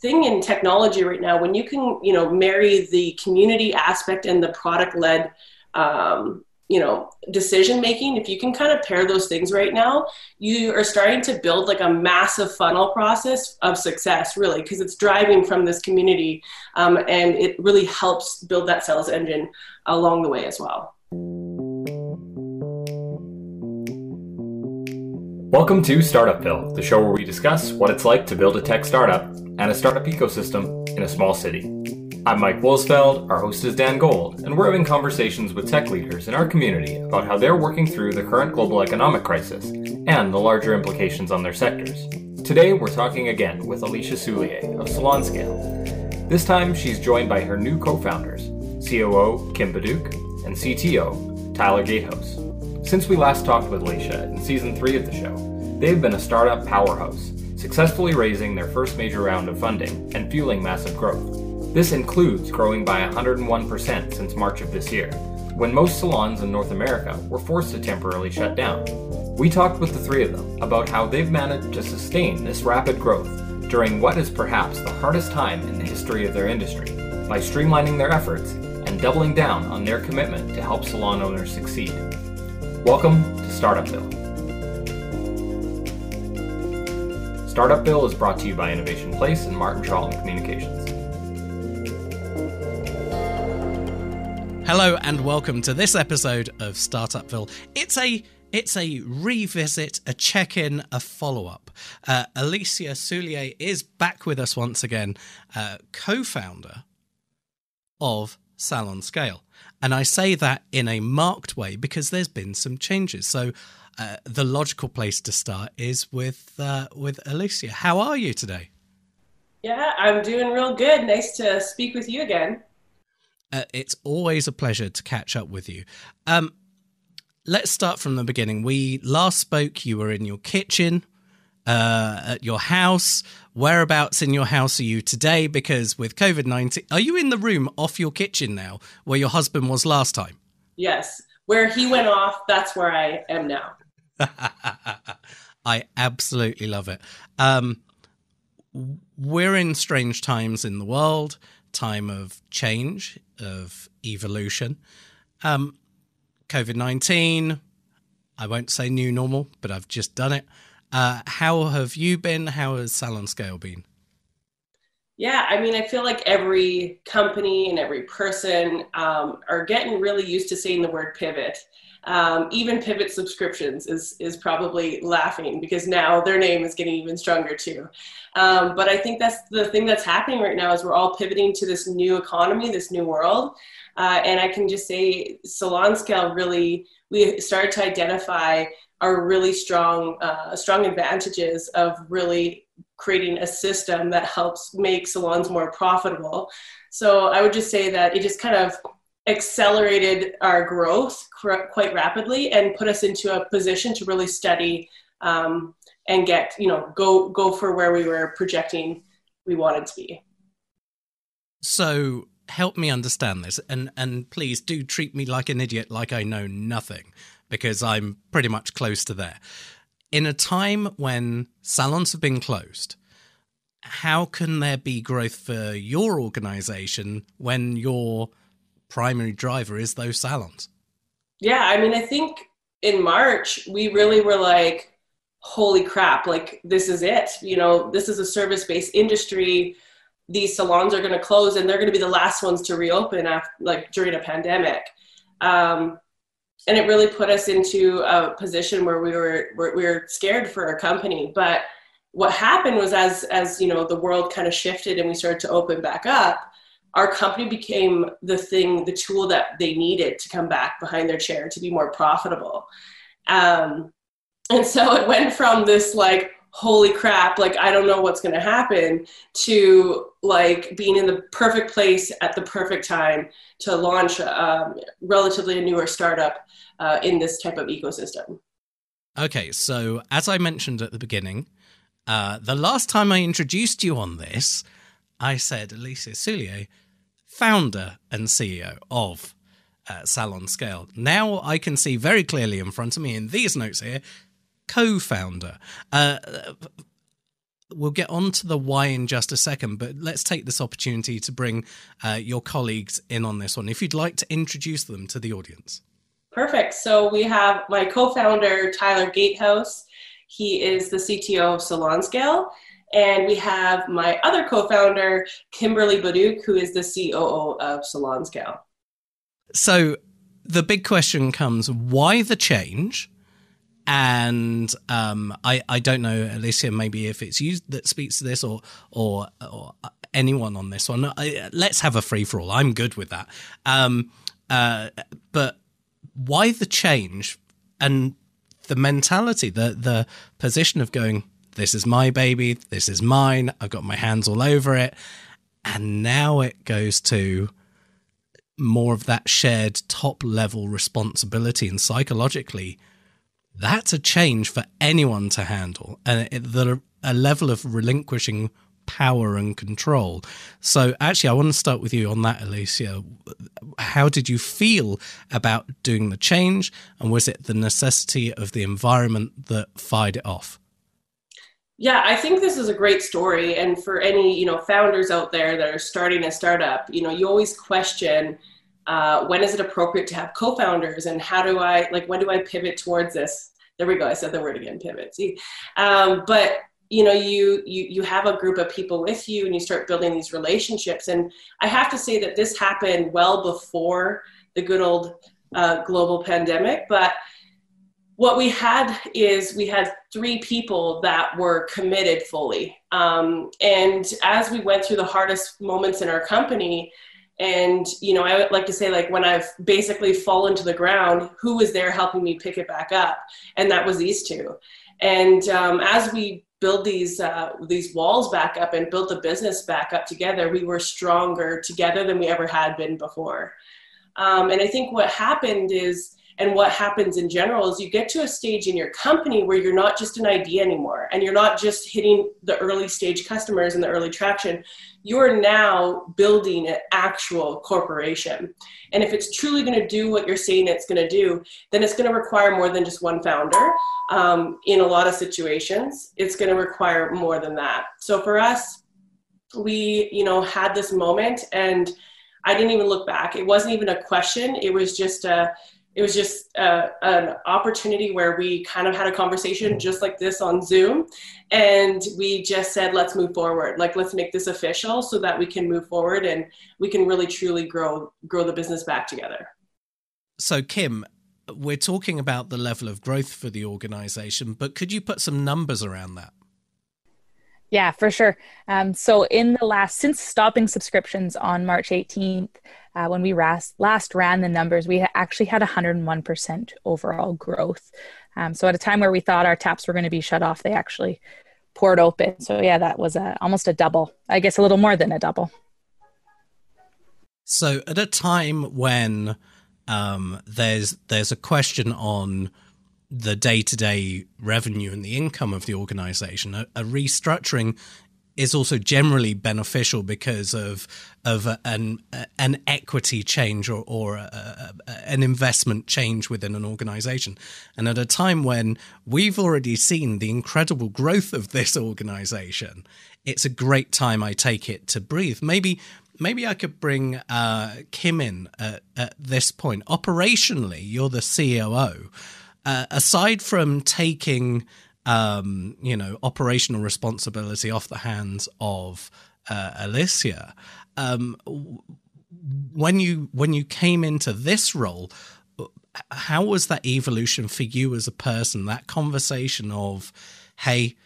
thing in technology right now when you can you know marry the community aspect and the product led um, you know decision making if you can kind of pair those things right now you are starting to build like a massive funnel process of success really because it's driving from this community um, and it really helps build that sales engine along the way as well. Welcome to startup Startupville, the show where we discuss what it's like to build a tech startup and a startup ecosystem in a small city. I'm Mike Wolsfeld, our host is Dan Gold, and we're having conversations with tech leaders in our community about how they're working through the current global economic crisis and the larger implications on their sectors. Today, we're talking again with Alicia Soulier of Salon Scale. This time, she's joined by her new co founders, COO Kim Paduch and CTO Tyler Gatehouse. Since we last talked with Alicia in season 3 of the show, they've been a startup powerhouse, successfully raising their first major round of funding and fueling massive growth. This includes growing by 101% since March of this year, when most salons in North America were forced to temporarily shut down. We talked with the three of them about how they've managed to sustain this rapid growth during what is perhaps the hardest time in the history of their industry by streamlining their efforts and doubling down on their commitment to help salon owners succeed. Welcome to Startupville. Startupville is brought to you by Innovation Place and Martin Charlton Communications. Hello and welcome to this episode of Startupville. It's a it's a revisit, a check-in, a follow-up. Uh, Alicia Soulier is back with us once again, uh, co-founder of Salon Scale. And I say that in a marked way because there's been some changes. So uh, the logical place to start is with uh, with Alicia. How are you today? Yeah, I'm doing real good. Nice to speak with you again. Uh, it's always a pleasure to catch up with you. Um, let's start from the beginning. We last spoke. You were in your kitchen uh, at your house. Whereabouts in your house are you today? Because with COVID 19, are you in the room off your kitchen now where your husband was last time? Yes. Where he went off, that's where I am now. I absolutely love it. Um, we're in strange times in the world, time of change, of evolution. Um, COVID 19, I won't say new normal, but I've just done it. Uh, how have you been? How has Salon Scale been? Yeah, I mean, I feel like every company and every person um, are getting really used to saying the word pivot. Um, even pivot subscriptions is is probably laughing because now their name is getting even stronger too. Um, but I think that's the thing that's happening right now is we're all pivoting to this new economy, this new world, uh, and I can just say salon scale really we started to identify our really strong uh, strong advantages of really creating a system that helps make salons more profitable. So I would just say that it just kind of accelerated our growth quite rapidly and put us into a position to really study um, and get you know go go for where we were projecting we wanted to be. So help me understand this and and please do treat me like an idiot like I know nothing because I'm pretty much close to there. In a time when salons have been closed, how can there be growth for your organization when your primary driver is those salons? Yeah, I mean, I think in March, we really were like, holy crap, like this is it. You know, this is a service based industry. These salons are going to close and they're going to be the last ones to reopen after, like during a pandemic. Um, and it really put us into a position where we were we were scared for our company. But what happened was as as you know the world kind of shifted and we started to open back up our company became the thing the tool that they needed to come back behind their chair to be more profitable. Um, and so it went from this like holy crap like i don't know what's going to happen to like being in the perfect place at the perfect time to launch um, relatively a newer startup uh, in this type of ecosystem. Okay so as i mentioned at the beginning uh, the last time i introduced you on this i said alicia soulier founder and ceo of uh, SalonScale now i can see very clearly in front of me in these notes here co-founder. Uh, we'll get on to the why in just a second, but let's take this opportunity to bring uh, your colleagues in on this one. If you'd like to introduce them to the audience. Perfect. So we have my co-founder Tyler Gatehouse. He is the CTO of SalonScale. And we have my other co-founder, Kimberly Paduch, who is the COO of SalonScale. So the big question comes: Why the change? And um, I I don't know, Alicia. Maybe if it's you that speaks to this, or or, or anyone on this one. I, let's have a free for all. I'm good with that. Um, uh, but why the change and the mentality, the the position of going, this is my baby, this is mine, I've got my hands all over it. And now it goes to more of that shared top level responsibility and psychologically that's a change for anyone to handle and the a level of relinquishing power and control. So, actually, I want to start with you on that, Alicia. How did you feel about doing the change, and was it the necessity of the environment that fired it off? Yeah, I think this is a great story, and for any you know founders out there that are starting a startup, you know, you always question. Uh, when is it appropriate to have co-founders and how do i like when do i pivot towards this? There we go i said the word again pivot see? Um, but you know you you you have a group of people with you and you start building these relationships. And i have to say that this happened well before the good old uh, global pandemic but what we had is we had three people that were committed fully. Um, and as we went through the hardest moments in our company and you know i would like to say like when i've basically fallen to the ground who was there helping me pick it back up and that was these two and um, as we build these uh, these walls back up and build the business back up together, we were stronger together than we ever had been before. Um, and I think what happened is, and what happens in general is you get to a stage in your company where you're not just an idea anymore and you're not just hitting the early stage customers and the early traction you're now building an actual corporation. And if it's truly going to do what you're saying it's going to do, then it's going to require more than just one founder. Um, in a lot of situations, it's going to require more than that. So for us, we, you know, had this moment and I didn't even look back. It wasn't even a question. It was just a, it was just uh, an opportunity where we kind of had a conversation just like this on Zoom. And we just said, let's move forward. Like, let's make this official so that we can move forward and we can really truly grow, grow the business back together. So, Kim, we're talking about the level of growth for the organization, but could you put some numbers around that? Yeah, for sure. Um, so, in the last, since stopping subscriptions on March 18th, uh, when we ras- last ran the numbers, we actually had 101% overall growth. Um, so, at a time where we thought our taps were going to be shut off, they actually poured open. So, yeah, that was a, almost a double. I guess a little more than a double. So, at a time when um, there's there's a question on the day to day revenue and the income of the organization. A, a, restructuring is also generally beneficial because of of an an equity change or, or a, a, an investment change within an organization. And at a time when we've already seen the incredible growth of this organization, it's a great time, I take it, to breathe. Maybe maybe I could bring uh, Kim in at, at this point. Operationally, you're the COO uh, aside from taking um, you know operational responsibility off the hands of uh, Alicia, um, when you when you came into this role, how was that evolution for you as a person? That conversation of, hey,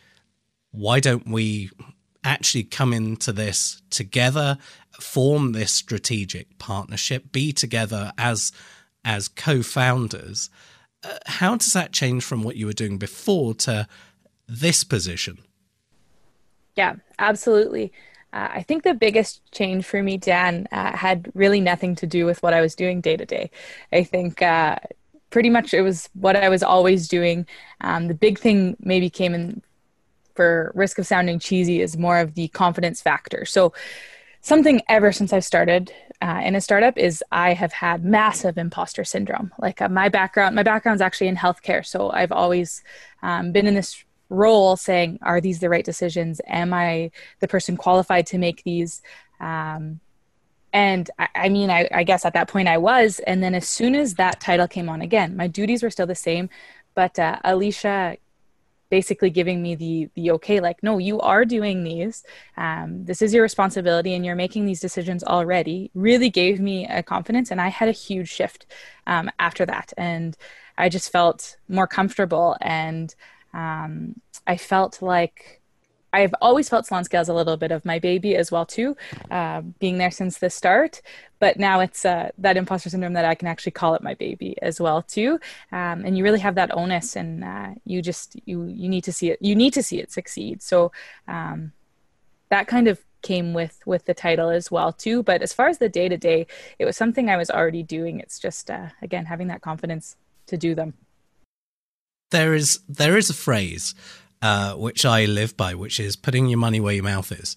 why don't we actually come into this together, form this strategic partnership, be together as as co-founders uh, how does that change from what you were doing before to this position? Yeah, absolutely. Uh, I think the biggest change for me, Dan, uh, had really nothing to do with what I was doing day to day. I think uh, pretty much it was what I was always doing. Um, the big thing maybe came in for risk of sounding cheesy is more of the confidence factor. So, something ever since I've started uh, in a startup is I have had massive imposter syndrome. Like uh, my background, my background's actually in healthcare, so I've always um, been in this role saying are these the right decisions? Am i the person qualified to make these? Um, and I, I mean I, I, guess at that point i was. And then as soon as that title came on again my duties were still the same but uh, alicia basically giving me the the okay like no you are doing these. Um, this is your responsibility and you're making these decisions already really gave me a confidence and i had a huge shift um, after that. And i just felt more comfortable and um, i felt like I've always felt Salon Scale as a little bit of my baby as well too, uh, being there since the start. But now it's uh, that imposter syndrome that I can actually call it my baby as well too. Um, and you really have that onus, and uh, you just you you need to see it. You need to see it succeed. So um, that kind of came with with the title as well too. But as far as the day to day, it was something I was already doing. It's just uh, again having that confidence to do them. There is there is a phrase uh, which I live by, which is putting your money where your mouth is.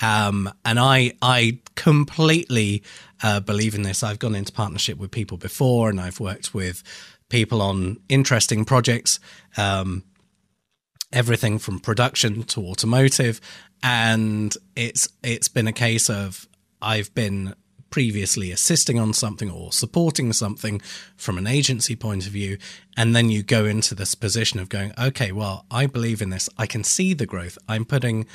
Um, and I I completely uh, believe in this. I've gone into partnership with people before, and I've worked with people on interesting projects, um, everything from production to automotive, and it's it's been a case of I've been previously assisting on something or supporting something from an agency point of view. And then you go into this position of going, okay, well, I believe in this. I can see the growth. I'm putting,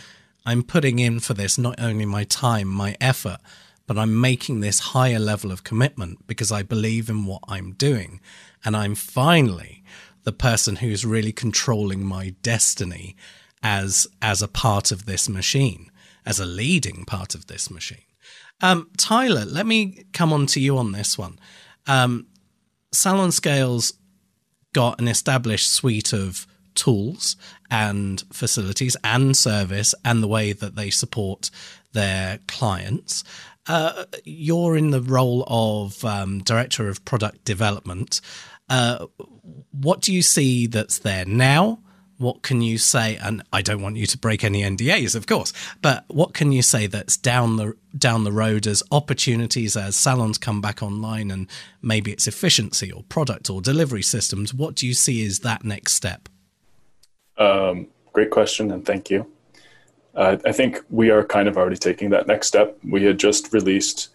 I'm putting in for this, not only my time, my effort, but I'm making this higher level of commitment because I believe in what I'm doing. And I'm finally the person who's really controlling my destiny as, as a part of this machine, as a leading part of this machine. Um, Tyler, let me come on to you on this one. Um, Salon Scales got an established suite of tools and facilities and service and the way that they support their clients. Uh, you're in the role of um, director of product development. Uh, what do you see that's there now? What can you say? And i don't want you to break any ndas of course. But what can you say that's down the down the road as opportunities as salons come back online and maybe it's efficiency or product or delivery systems? What do you see is that next step? Um, great question and thank you. Uh, i think we are kind of already taking that next step. We had just released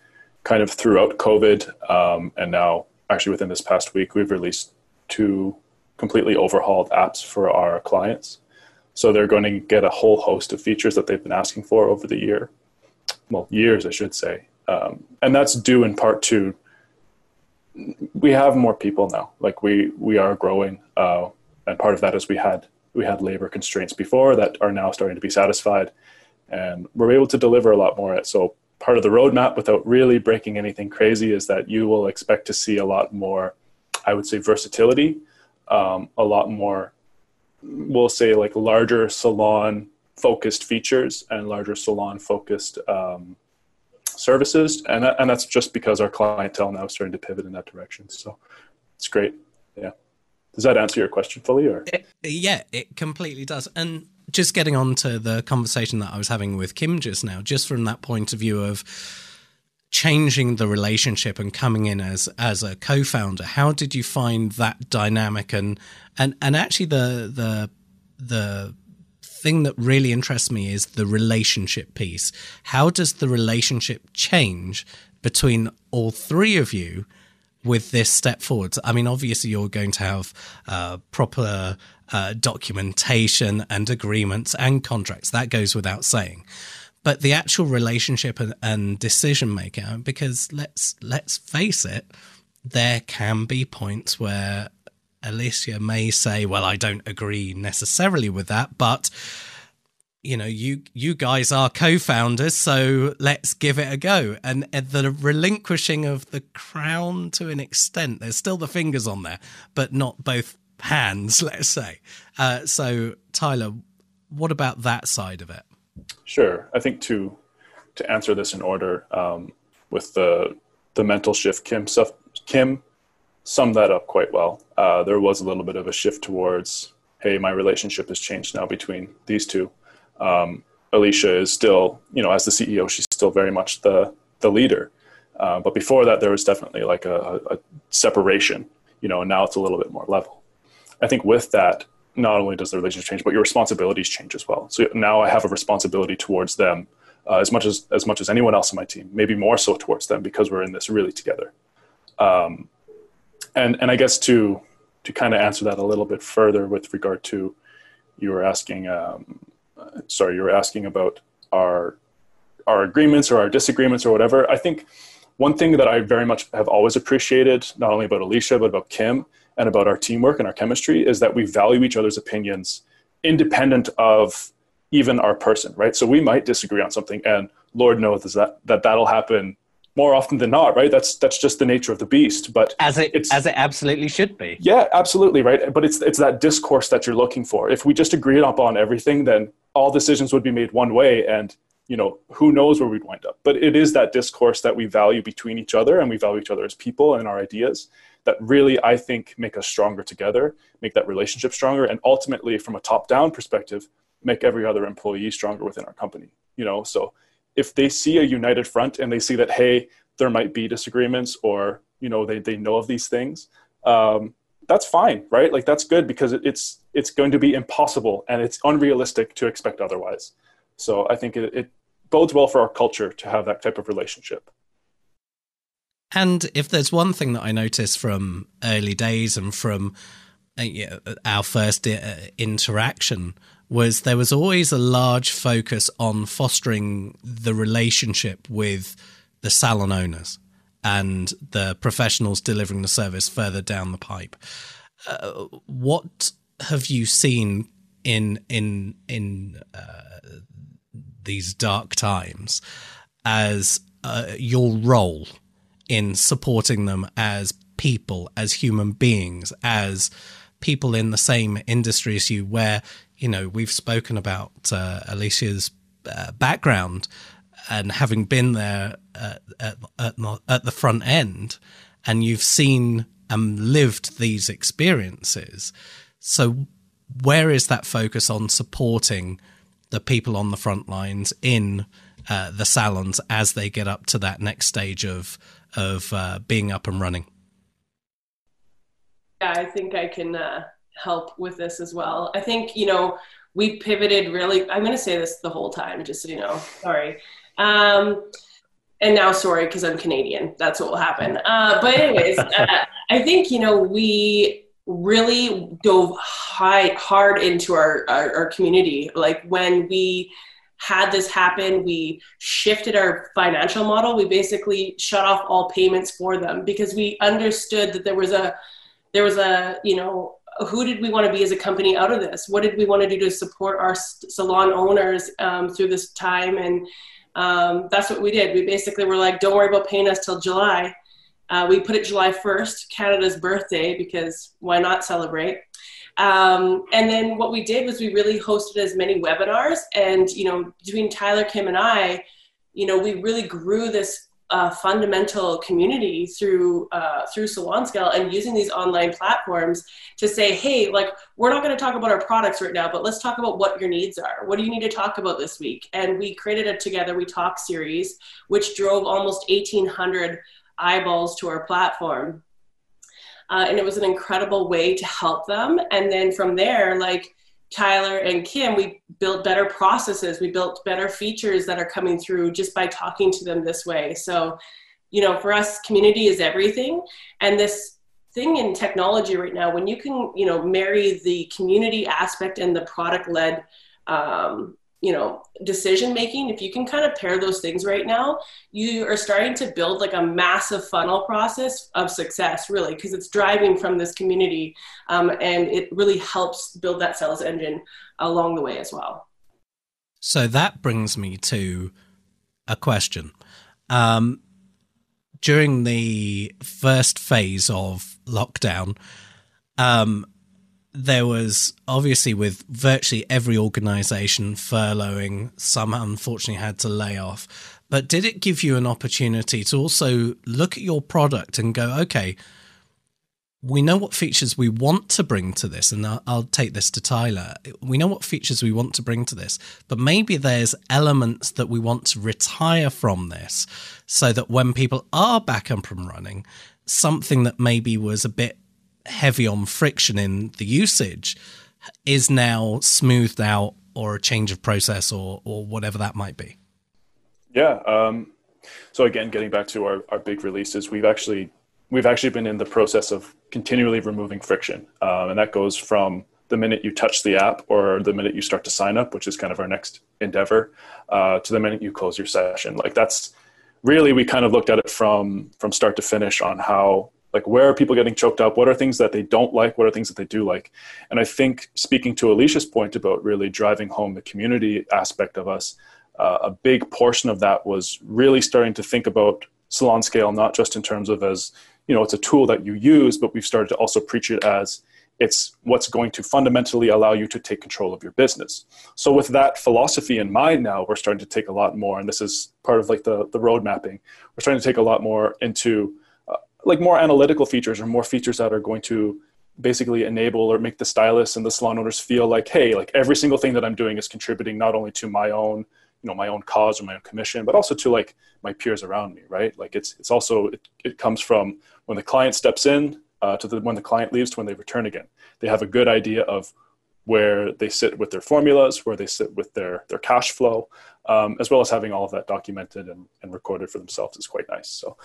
kind of throughout covid um, and now actually within this past week we've released two completely overhauled apps for our clients. So they're going to get a whole host of features that they've been asking for over the year, well, years, I should say. Um, and that's due in part to we have more people now. Like we we are growing, uh, and part of that is we had we had labor constraints before that are now starting to be satisfied, and we're able to deliver a lot more. So part of the roadmap, without really breaking anything crazy, is that you will expect to see a lot more, I would say, versatility um, a lot more, we'll say, like larger salon focused features and larger salon focused um, services. And, and that's just because our clientele now is starting to pivot in that direction. So it's great. Yeah. Does that answer your question fully or? It, yeah, it completely does. And just getting on to the conversation that I was having with Kim just now, just from that point of view of, changing the relationship and coming in as as a co-founder how did you find that dynamic? And and and actually the the the thing that really interests me is the relationship piece. How does the relationship change between all three of you with this step forward i mean obviously you're going to have uh, proper uh, documentation and agreements and contracts. That goes without saying but the actual relationship and, and decision maker because let's let's face it there can be points where alicia may say well i don't agree necessarily with that but you know you you guys are co-founders so let's give it a go. And, and the relinquishing of the crown to an extent there's still the fingers on there but not both hands let's say. Uh, so tyler what about that side of it Sure. I think to to answer this in order um, with the the mental shift, Kim stuff, Kim summed that up quite well. Uh, there was a little bit of a shift towards, hey, my relationship has changed now between these two. Um, Alicia is still, you know, as the CEO, she's still very much the the leader. Uh, but before that, there was definitely like a, a separation, you know, and now it's a little bit more level. I think with that, not only does the relationship change, but your responsibilities change as well. So now I have a responsibility towards them uh, as much as as much as anyone else on my team, maybe more so towards them because we're in this really together. Um, and and I guess to to kind of answer that a little bit further with regard to you were asking um, sorry you were asking about our our agreements or our disagreements or whatever. I think one thing that I very much have always appreciated, not only about Alicia but about Kim and about our teamwork and our chemistry, is that we value each other's opinions independent of even our person, right? So we might disagree on something, and Lord knows that that that'll happen more often than not, right? That's that's just the nature of the beast. But as it it's, as it absolutely should be. Yeah, absolutely, right. But it's it's that discourse that you're looking for. If we just agreed upon everything, then all decisions would be made one way, and you know who knows where we'd wind up. But it is that discourse that we value between each other, and we value each other as people and our ideas that really I think make us stronger together, make that relationship stronger, and ultimately, from a top-down perspective, make every other employee stronger within our company. You know, so if they see a united front and they see that hey there might be disagreements or you know they, they know of these things um, that's fine right like that's good because it's it's going to be impossible and it's unrealistic to expect otherwise so i think it, it bodes well for our culture to have that type of relationship and if there's one thing that i noticed from early days and from uh, our first uh, interaction was there was always a large focus on fostering the relationship with the salon owners and the professionals delivering the service further down the pipe. Uh, what have you seen in in in uh, these dark times as uh, your role in supporting them as people, as human beings, as people in the same industry as you, where you know, we've spoken about uh, Alicia's uh, background and having been there at, at, at, at, the front end, and you've seen and lived these experiences. So, where is that focus on supporting the people on the front lines in uh, the salons as they get up to that next stage of of uh, being up and running? Yeah, I think I can uh, help with this as well. I think, you know, we pivoted really, I'm going to say this the whole time, just so you know, sorry. Um, and now sorry, because I'm Canadian. That's what will happen. Uh, but anyways, uh, I think, you know, we really dove high, hard into our, our, our community. Like when we, had this happen, we shifted our financial model. We basically shut off all payments for them because we understood that there was a there was a you know who did we want to be as a company out of this? What did we want to do to support our salon owners um, through this time? And um, that's what we did. We basically were like, don't worry about paying us till July. Uh, we put it July 1st, Canada's birthday, because why not celebrate? Um, and then what we did was we really hosted as many webinars. And, you know, between Tyler, Kim, and I, you know, we really grew this uh, fundamental community through uh, through SalonScale and using these online platforms to say, hey, like we're not going to talk about our products right now, but let's talk about what your needs are. What do you need to talk about this week? And we created a Together We Talk series, which drove almost 1,800 eyeballs to our platform. Uh, and it was an incredible way to help them. And then from there, like Tyler and Kim, we built better processes. We built better features that are coming through just by talking to them this way. So, you know, for us, community is everything. And this thing in technology right now, when you can, you know, marry the community aspect and the product led um, you know decision making if you can kind of pair those things right now you are starting to build like a massive funnel process of success really because it's driving from this community um, and it really helps build that sales engine along the way as well. So that brings me to a question. Um, during the first phase of lockdown um, there was obviously with virtually every organization furloughing, some unfortunately had to lay off. But did it give you an opportunity to also look at your product and go, okay, we know what features we want to bring to this, and I'll, I'll, take this to Tyler. We know what features we want to bring to this, but maybe there's elements that we want to retire from this so that when people are back up and running, something that maybe was a bit heavy on friction in the usage is now smoothed out or a change of process or or whatever that might be? Yeah. Um, so again, getting back to our, our big releases, we've actually we've actually been in the process of continually removing friction, um, and that goes from the minute you touch the app or the minute you start to sign up, which is kind of our next endeavor, uh, to the minute you close your session. Like that's really we kind of looked at it from from start to finish on how like where are people getting choked up? What are things that they don't like? What are things that they do like? And i think speaking to alicia's point about really driving home the community aspect of us uh, a big portion of that was really starting to think about salon scale not just in terms of as you know it's a tool that you use but we've started to also preach it as it's what's going to fundamentally allow you to take control of your business. So with that philosophy in mind now we're starting to take a lot more and this is part of like the, the road mapping. We're starting to take a lot more into like more analytical features or more features that are going to basically enable or make the stylists and the salon owners feel like hey like every single thing that i'm doing is contributing not only to my own you know my own cause or my own commission but also to like my peers around me right like it's it's also it, it comes from when the client steps in uh, to the, when the client leaves to when they return again. They have a good idea of where they sit with their formulas, where they sit with their, their cash flow, um, as well as having all of that documented and, and recorded for themselves is quite nice. So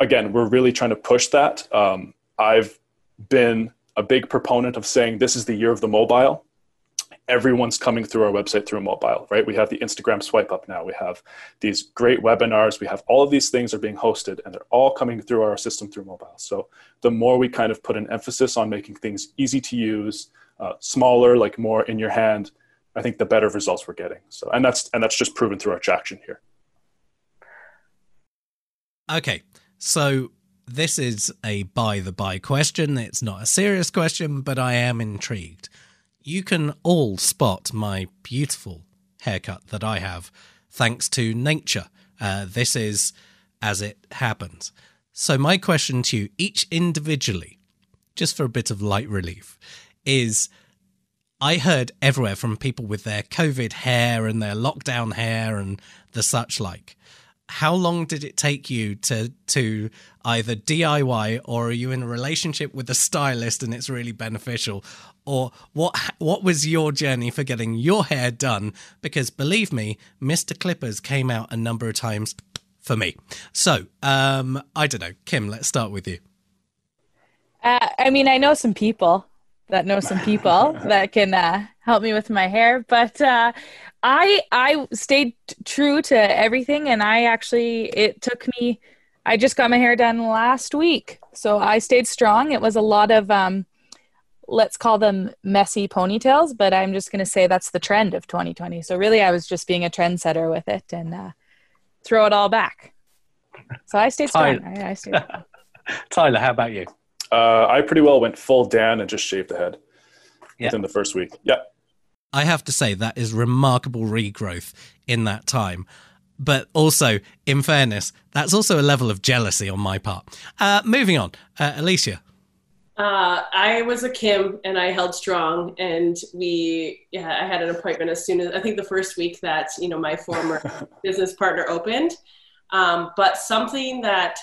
again, we're really trying to push that. Um, I've been a big proponent of saying this is the year of the mobile everyone's coming through our website through mobile, right? We have the Instagram swipe up now. We have these great webinars. We have all of these things are being hosted and they're all coming through our system through mobile. So the more we kind of put an emphasis on making things easy to use, uh, smaller, like more in your hand, I think the better results we're getting. So, and that's, and that's just proven through our traction here. Okay. So this is a by the by question. It's not a serious question, but I am intrigued you can all spot my beautiful haircut that I have thanks to nature. Uh, this is as it happens. So, my question to you, each individually, just for a bit of light relief, is I heard everywhere from people with their COVID hair and their lockdown hair and the such like. How long did it take you to to either DIY or are you in a relationship with a stylist and it's really beneficial? Or what what was your journey for getting your hair done? Because believe me mr clippers came out a number of times for me. So um i don't know. Kim let's start with you. Uh, i mean i know some people that know some people that can uh, help me with my hair but uh, i i stayed true to everything and i actually it took me i just got my hair done last week so i stayed strong it was a lot of um let's call them messy ponytails, but I'm just going to say that's the trend of 2020. So really, I was just being a trendsetter with it and uh, throw it all back. So I stayed strong. I, I stayed strong. Tyler, how about you? Uh, I pretty well went full Dan and just shaved the head yeah. within the first week. Yeah. I have to say that is remarkable regrowth in that time. But also, in fairness, that's also a level of jealousy on my part. Uh, moving on, uh, Alicia, uh, I was a Kim and I held strong and we yeah I had an appointment as soon as I think the first week that you know my former business partner opened um, but something that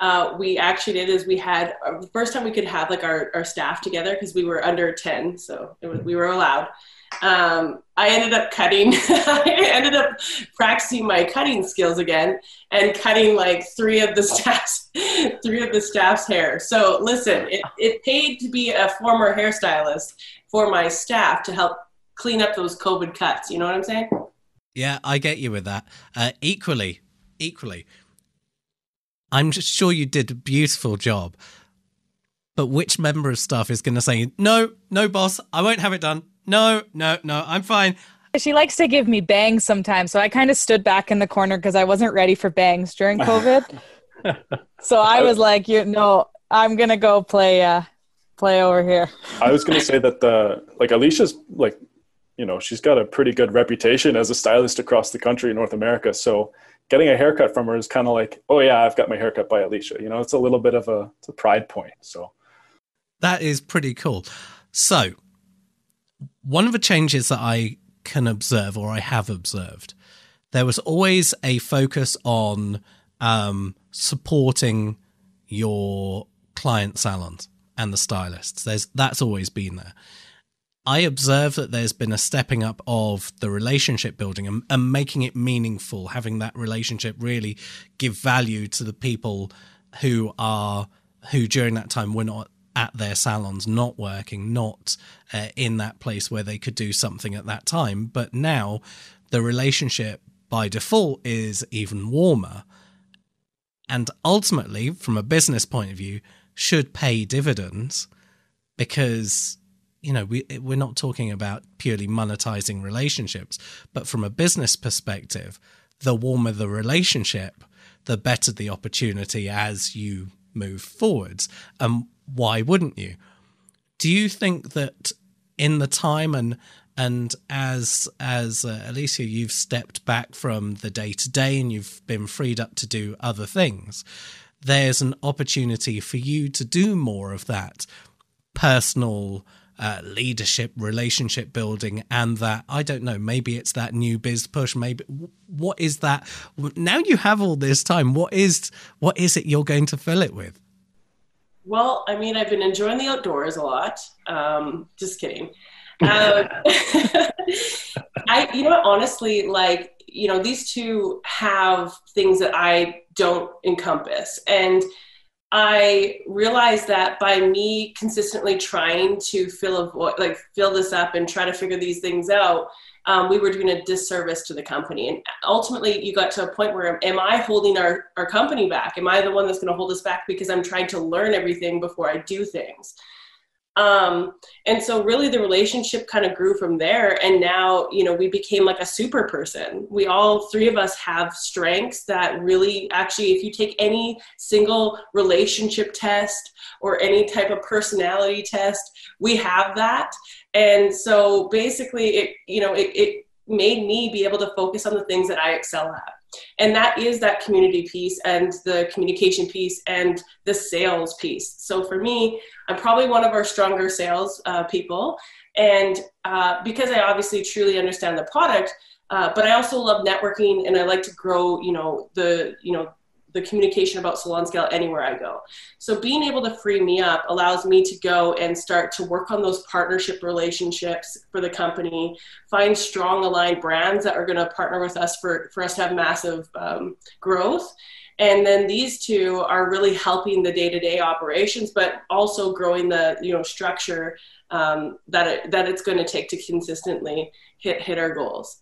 uh, we actually did is we had uh, the first time we could have like our, our staff together because we were under 10 so was, we were allowed um, I ended up cutting, I ended up practicing my cutting skills again and cutting like three of the staff's, three of the staff's hair. So listen, it, it paid to be a former hairstylist for my staff to help clean up those COVID cuts. You know what I'm saying? Yeah, I get you with that. Uh, equally, equally, I'm just sure you did a beautiful job. But which member of staff is going to say, no, no, boss, I won't have it done no, no, no, I'm fine. She likes to give me bangs sometimes. So I kind of stood back in the corner because I wasn't ready for bangs during COVID. so I was like, you know, I'm going to go play, uh, play over here. I was going to say that the, like Alicia's like, you know, she's got a pretty good reputation as a stylist across the country in North America. So getting a haircut from her is kind of like, oh yeah, I've got my haircut by Alicia. You know, it's a little bit of a, it's a pride point. So that is pretty cool. So one of the changes that I can observe or I have observed, there was always a focus on um, supporting your client salons and the stylists. There's that's always been there. I observe that there's been a stepping up of the relationship building and, and, making it meaningful, having that relationship really give value to the people who are who during that time were not at their salons, not working, not uh, in that place where they could do something at that time. But now the relationship by default is even warmer. And ultimately, from a business point of view, should pay dividends because you know we we're not talking about purely monetizing relationships but from a business perspective the warmer the relationship the better the opportunity as you move forwards and why wouldn't you do you think that in the time and and as as uh, Alicia, you've stepped back from the day to day and you've been freed up to do other things. There's an opportunity for you to do more of that personal uh, leadership, relationship building, and that I don't know. Maybe it's that new biz push. Maybe what is that? Now you have all this time. What is what is it you're going to fill it with? Well, I mean, I've been enjoying the outdoors a lot. Um, just kidding. Um, I, you know, honestly, like, you know, these two have things that I don't encompass. And I realized that by me consistently trying to fill a void, like fill this up and try to figure these things out, um, we were doing a disservice to the company. And ultimately, you got to a point where, am I holding our, our company back? Am I the one that's going to hold us back because I'm trying to learn everything before I do things? Um, and so really the relationship kind of grew from there. And now, you know, we became like a super person. We all three of us have strengths that really actually, if you take any single relationship test or any type of personality test, we have that. And so basically it, you know, it, it made me be able to focus on the things that I excel at and that is that community piece and the communication piece and the sales piece. So for me i'm probably one of our stronger sales uh, people. And uh, because i obviously truly understand the product uh, but i also love networking and i like to grow you know the you know the communication about salon scale anywhere I go. So being able to free me up allows me to go and start to work on those partnership relationships for the company, find strong aligned brands that are going to partner with us for, for us to have massive um, growth. And then these two are really helping the day-to-day operations, but also growing the you know structure um, that it, that it's going to take to consistently hit hit our goals.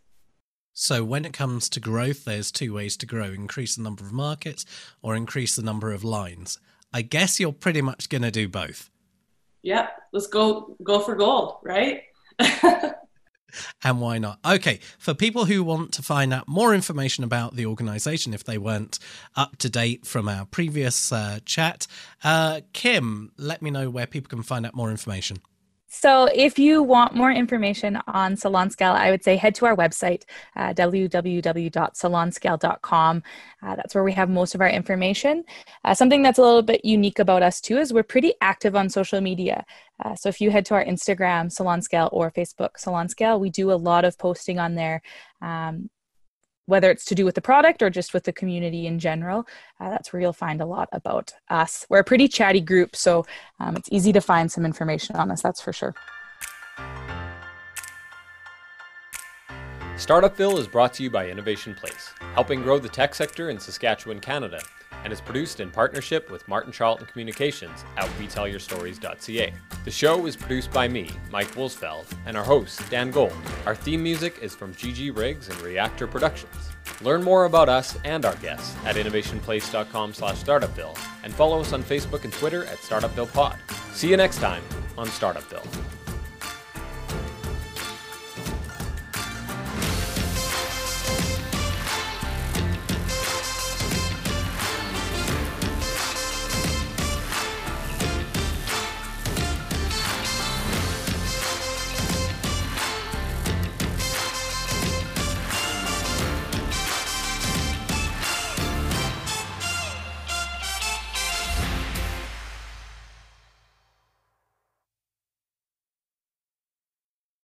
So, when it comes to growth, there's two ways to grow increase the number of markets or increase the number of lines. I guess you're pretty much going to do both. Yep, let's go go for gold, right? and why not? Okay, for people who want to find out more information about the organization, if they weren't up to date from our previous uh, chat, uh, Kim, let me know where people can find out more information. So, if you want more information on Salon Scale, I would say head to our website, uh, www.salonscale.com. Uh, that's where we have most of our information. Uh, something that's a little bit unique about us, too, is we're pretty active on social media. Uh, so, if you head to our Instagram, Salon Scale, or Facebook, Salon Scale, we do a lot of posting on there. Um, whether it's to do with the product or just with the community in general. Uh, that's where you'll find a lot about us. We're a pretty chatty group, so um, it's easy to find some information on us, that's for sure. Startupville is brought to you by Innovation Place, helping grow the tech sector in Saskatchewan, Canada and is produced in partnership with Martin Charlton Communications at WeTellYourStories.ca. The show is produced by me, Mike Woolsfeld, and our host, Dan Gold. Our theme music is from GG Riggs and Reactor Productions. Learn more about us and our guests at innovationplace.com slash startupville and follow us on Facebook and Twitter at StartupvillePod. See you next time on Startupville.